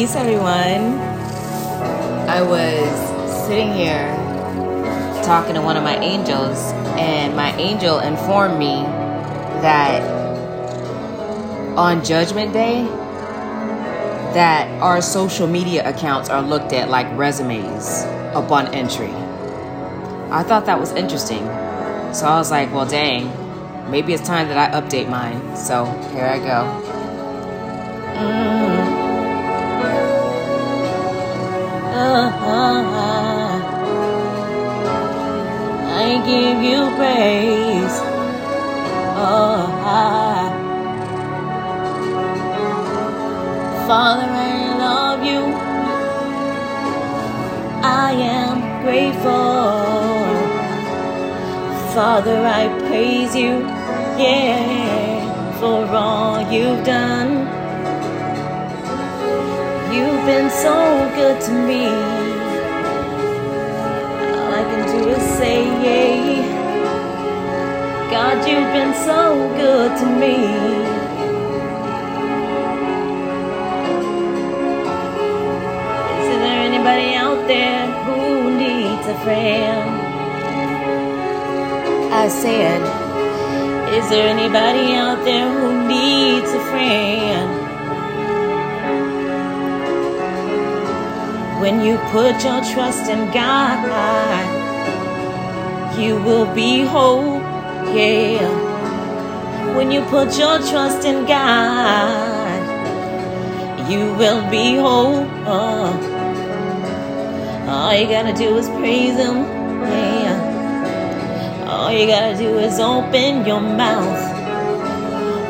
Peace, everyone. I was sitting here talking to one of my angels, and my angel informed me that on Judgment Day, that our social media accounts are looked at like resumes upon entry. I thought that was interesting. So I was like, well, dang, maybe it's time that I update mine. So here I go. Father, I praise you, yeah, for all you've done. You've been so good to me. All I can do is say, yeah. God, you've been so good to me. Is there anybody out there who needs a friend? I said, Is there anybody out there who needs a friend? When you put your trust in God, you will be whole, yeah. When you put your trust in God, you will be whole. Oh. All you gotta do is praise Him, yeah. All you gotta do is open your mouth.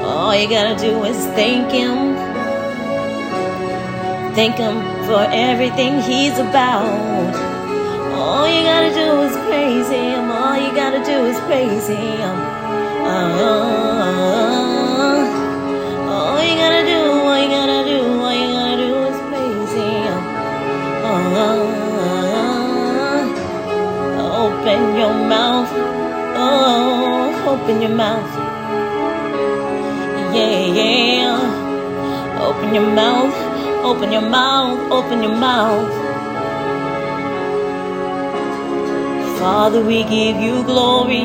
All you gotta do is thank Him. Thank Him for everything He's about. All you gotta do is praise Him. All you gotta do is praise Him. Uh, all you gotta do, all you gotta do, all you gotta do is praise Him. Uh, open your mouth. Open your mouth. Yeah, yeah. Open your mouth. Open your mouth, open your mouth. Father, we give you glory,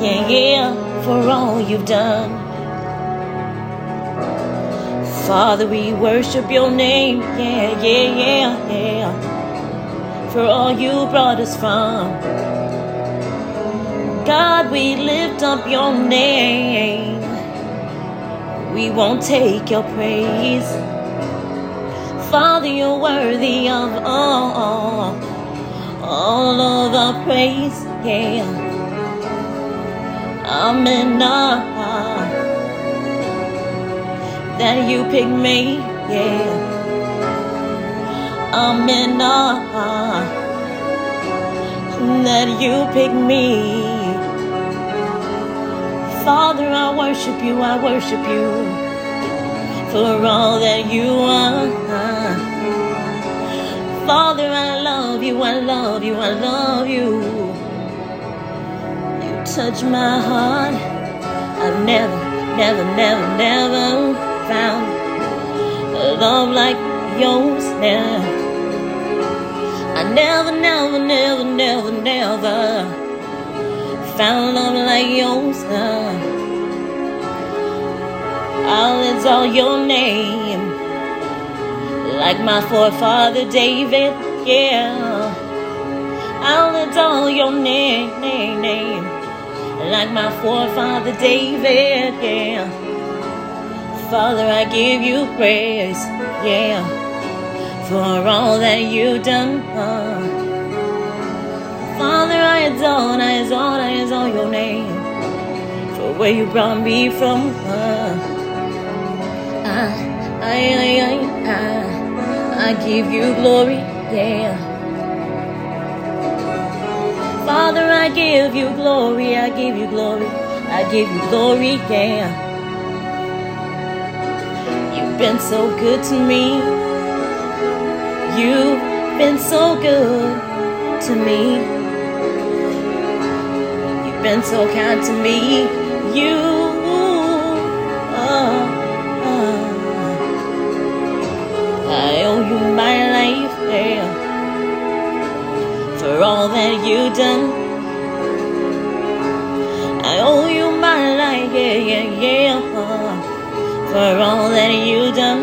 yeah, yeah, for all you've done. Father, we worship your name, yeah, yeah, yeah, yeah, for all you brought us from. God, we lift up your name. We won't take your praise. Father, you're worthy of all, all of our praise, yeah. Amen. That you pick me, yeah. Amen. That you pick me. Father, I worship you, I worship you for all that you are. Father, I love you, I love you, I love you. You touch my heart. I've never, never, never, never found a love like yours now. I never, never, never, never, never found love like yours now. I'll exalt your name like my forefather David, yeah. I'll exalt your name, name, name like my forefather David, yeah. Father, I give you praise, yeah, for all that you've done. Father, I exalt, I exalt, I your name for where you brought me from. Uh. I, I, I, I, I give you glory, yeah. Father, I give you glory, I give you glory, I give you glory, yeah. You've been so good to me. You've been so good to me been so kind to me. You. Oh, oh. I owe you my life, yeah. For all that you've done. I owe you my life, yeah, yeah, yeah. Oh, for all that you've done.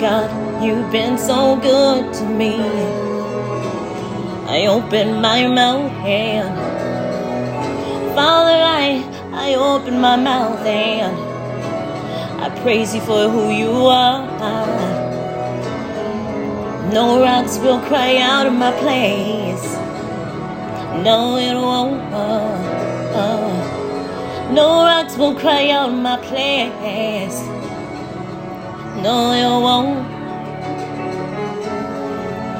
God, you've been so good to me. Open my mouth and Father, I, I open my mouth and I praise you for who you are. No rocks will cry out in my place. No, it won't. Uh. No rocks will cry out in my place. No, it won't.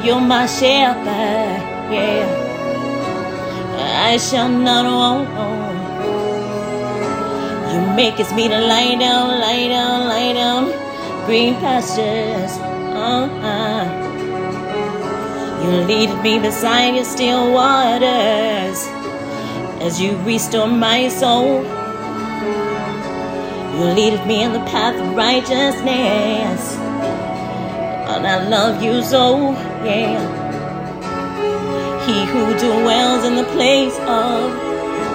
You're my shepherd, yeah. I shall not want. You make us meet a lie down, lie down, lie down, green pastures. Uh-uh. You lead me beside your still waters as you restore my soul. You lead me in the path of righteousness, and I love you so, yeah. He who dwells in the place of,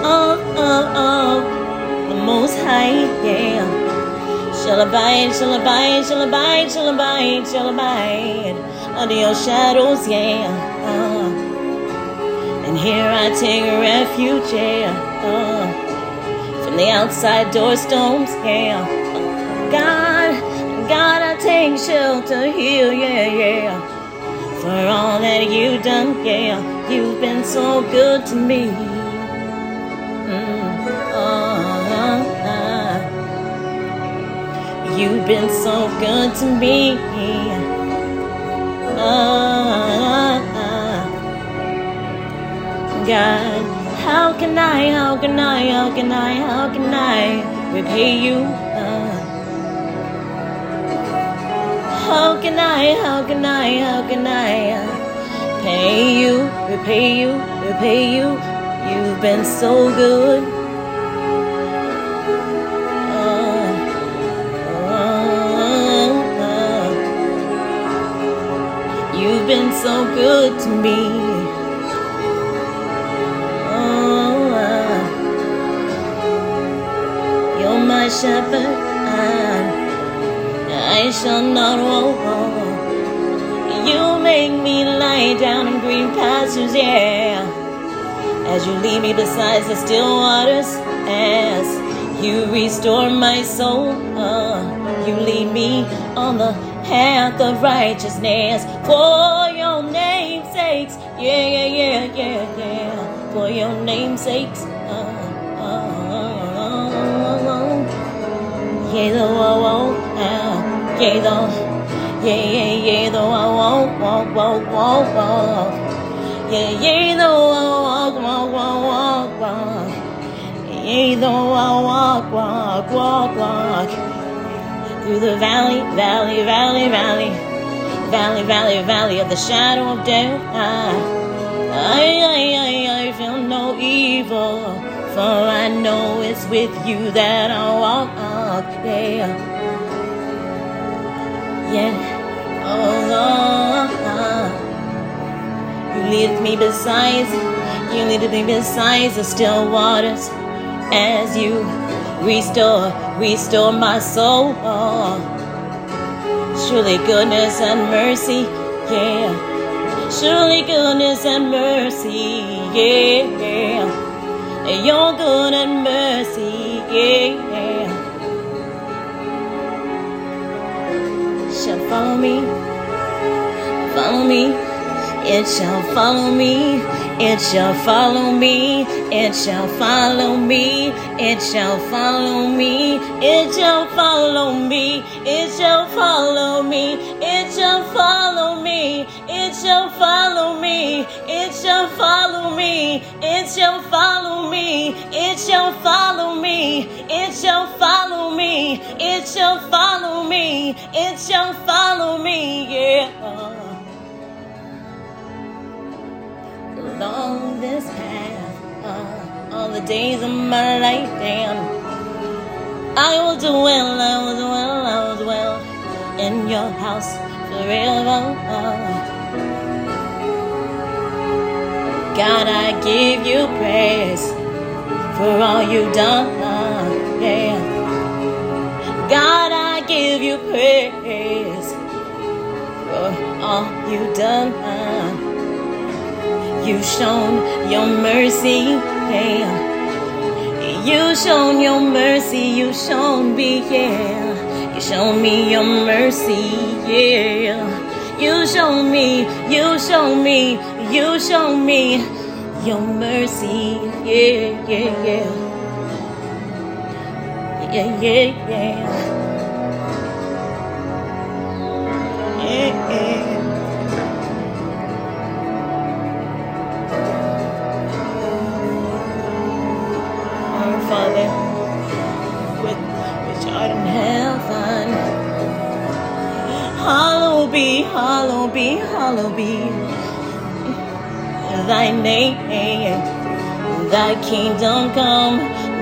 of, of, of the Most High, yeah. Shall abide, shall abide, shall abide, shall abide, shall abide under your shadows, yeah. Uh, and here I take refuge, yeah. Uh, from the outside door stones, yeah. God, God, I take shelter here, yeah, yeah. For all that you've done, yeah. You've been so good to me. Mm, uh, uh, you've been so good to me. God, how can I, how can I, how can I, how can I repay you? Uh, how can I, how can I, how can I uh, pay you, repay you, repay you? You've been so good. You've been so good to me. You're my shepherd, and I shall not want. Make me lie down in green pastures, yeah. As you lead me beside the still waters, as you restore my soul, uh, you lead me on the path of righteousness for your name's sakes. Yeah, yeah, yeah, yeah, yeah. For your name's sakes. Uh, uh, uh, yeah, though I won't. Uh, yeah, though. Yeah, yeah, yeah, though I won't walk, walk. Yeah, yeah, though I walk, walk, walk, walk, walk. Yeah, though I walk, walk, walk, walk through the valley, valley, valley, valley, valley, valley, valley of the shadow of death. I, I, I, I feel no evil, for I know it's with you that I walk. Yeah, yeah. Oh, you lead me beside, you lead me beside the still waters as you Restore, restore my soul. Oh. Surely goodness and mercy, yeah. Surely goodness and mercy, yeah. Your good and mercy, yeah. Shall follow me, follow me. It shall follow me it shall follow me, it shall follow me, it shall follow me, it shall follow me, it shall follow me, it shall follow me, it shall follow me, it shall follow me, it shall follow me, it shall follow me, it shall follow me, it shall follow me, it shall follow me, yeah. Along this path uh, all the days of my life. Damn, I will dwell, I will dwell, I will dwell in your house forever. God, I give you praise for all you've done. Yeah. God, I give you praise for all you've done. You've shown your mercy. Yeah. You shown your mercy, you shown me, yeah. You shown me your mercy, yeah. You shown me, you shown me, you shown me your mercy, yeah, yeah. Yeah, yeah, yeah. Yeah, hallowed be, hallowed be, thy name. Thy kingdom come,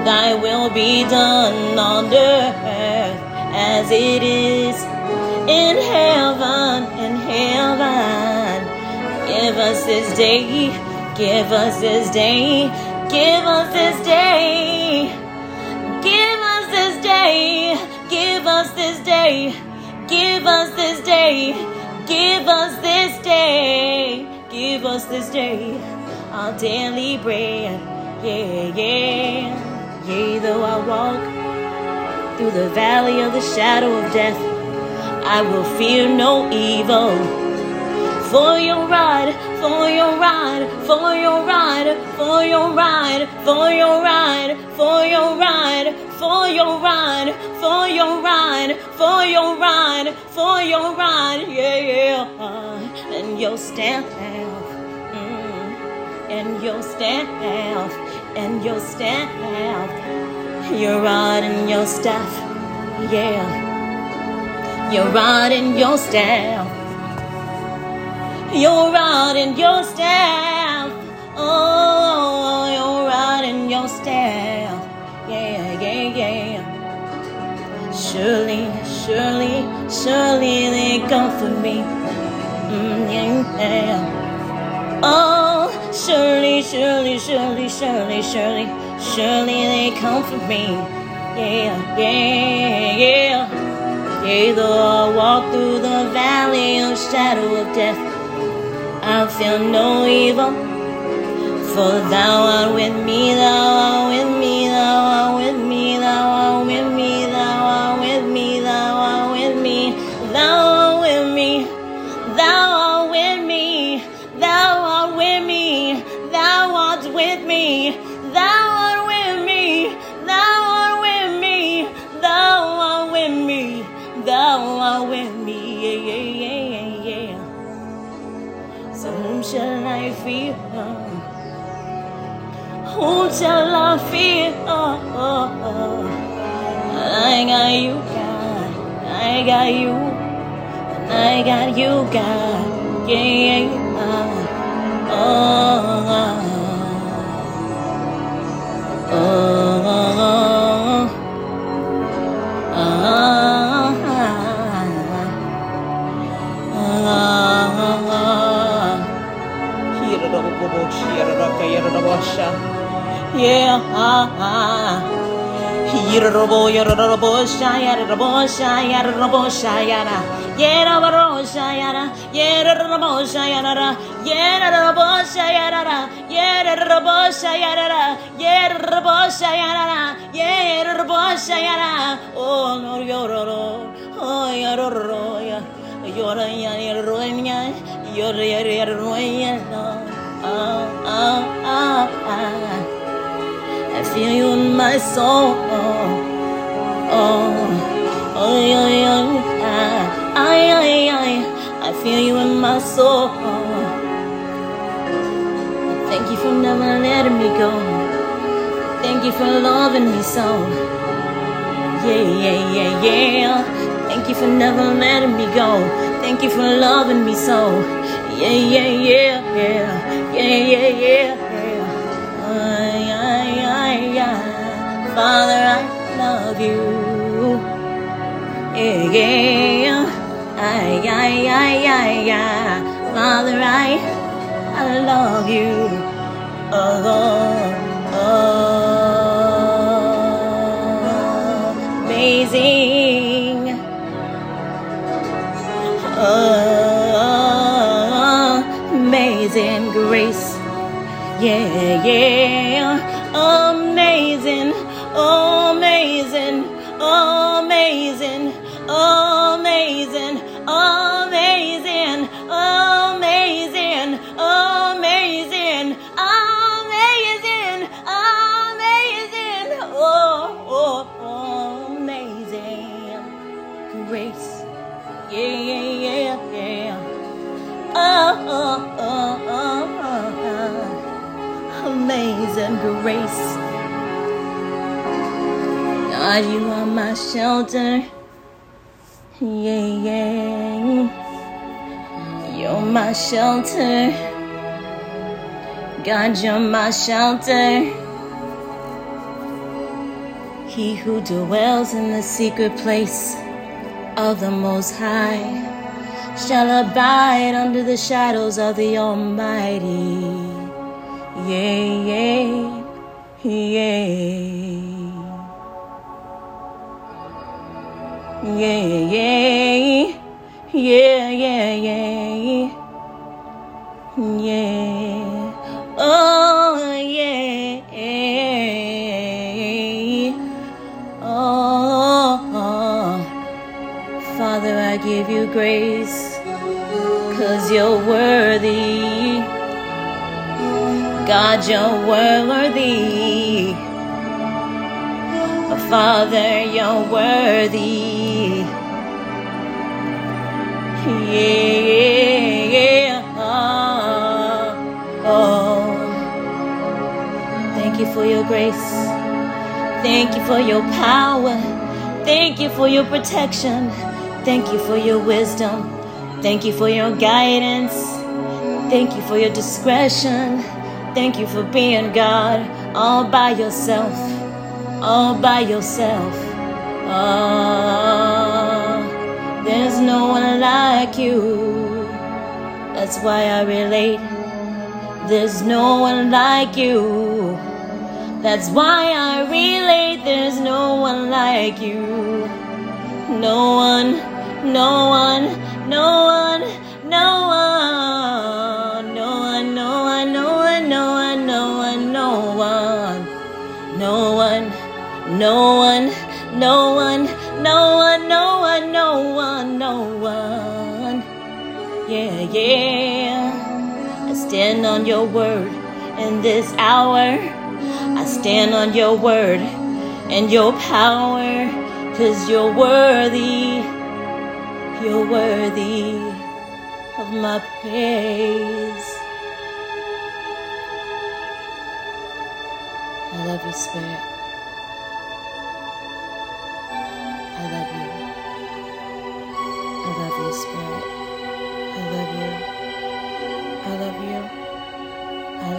thy will be done on earth as it is in heaven, in heaven. Give us this day, give us this day, give us this day. Give us this day, give us this day, give us this day, give us this day, give us this day our daily bread. Yeah, yeah. Yea, though I walk through the valley of the shadow of death, I will fear no evil. For your ride, for your ride, for your ride, for your ride, for your ride, for your ride, for your ride, for your ride, for your ride, for your ride, yeah, yeah. And your staff, mm, and your staff, and your staff, your rod and your staff, yeah. Your rod and your staff your rod and your staff. Oh, your rod and your staff. Yeah, yeah, yeah. Surely, surely, surely they comfort me. Mm, yeah, yeah. Oh, surely, surely, surely, surely, surely, surely they comfort me. Yeah, yeah, yeah. Yea, though I walk through the valley of shadow of death. I feel no evil, for thou art with me, thou art with me, with me, yeah, yeah, yeah, yeah, yeah. So whom shall I fear? Whom shall I fear? I got you, God. I got you. I got you, God. Yeah, yeah. Oh, Yirorobosha. Yeah, ah, ah. Yirorobo, robo, Yarabosha, Yarabosha, Yara. Yerabosha, Yara. Yerabosha, Yara. Yerabosha, Yara. Yerabosha, Yara. Yerabosha, Yara. Yerabosha, Yara. Oh, no, Yororo. Oh, Yororo. Yororo. Yororo. Yororo. Yororo. Yororo. Oh, oh, oh, oh. I feel you in my soul. Oh, oh, oh, yeah, yeah, ay, ay, ay. I feel you in my soul. Thank you for never letting me go. Thank you for loving me so. Yeah, yeah, yeah, yeah. Thank you for never letting me go. Thank you for loving me so. Yeah, yeah, yeah, yeah, yeah, yeah, yeah, yeah. Ay, ay, ay, ay. Father, I love you. Yeah, yeah. Ay, ay, ay, ay. Father, I, I love you. Oh, oh, amazing. Oh, amazing grace. Yeah, yeah. Amazing, amazing, amazing, amazing, amazing, amazing, amazing, amazing, amazing. Oh, oh, amazing grace. Yeah, yeah, yeah, yeah. Oh, oh, oh, amazing grace. God, you are my shelter. Yeah, yeah. You're my shelter. God, you're my shelter. He who dwells in the secret place of the Most High shall abide under the shadows of the Almighty. Yeah, yeah, yeah. Yeah, yeah, yeah, yeah, yeah. Oh, yeah. Oh, Father, I give you grace, cause you're worthy. God, you're worthy. Father, you're worthy. Yeah. Oh. Thank you for your grace. Thank you for your power. Thank you for your protection. Thank you for your wisdom. Thank you for your guidance. Thank you for your discretion. Thank you for being God all by yourself all by yourself. Oh, there's no one like you. That's why I relate. There's no one like you. That's why I relate. There's no one like you. No one, no one, no one, No one, no one, no one, no one, no one, no one. Yeah, yeah. I stand on your word in this hour. I stand on your word and your power, cause you're worthy. You're worthy of my praise. I love you, Spirit.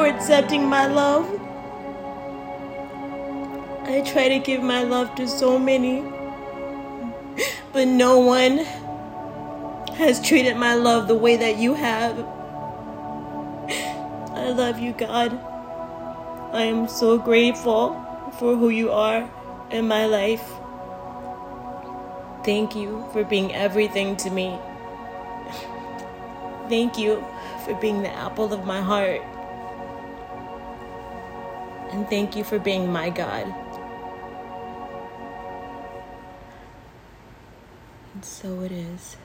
For accepting my love. I try to give my love to so many but no one has treated my love the way that you have. I love you, God. I am so grateful for who you are in my life. Thank you for being everything to me. Thank you for being the apple of my heart. And thank you for being my God. And so it is.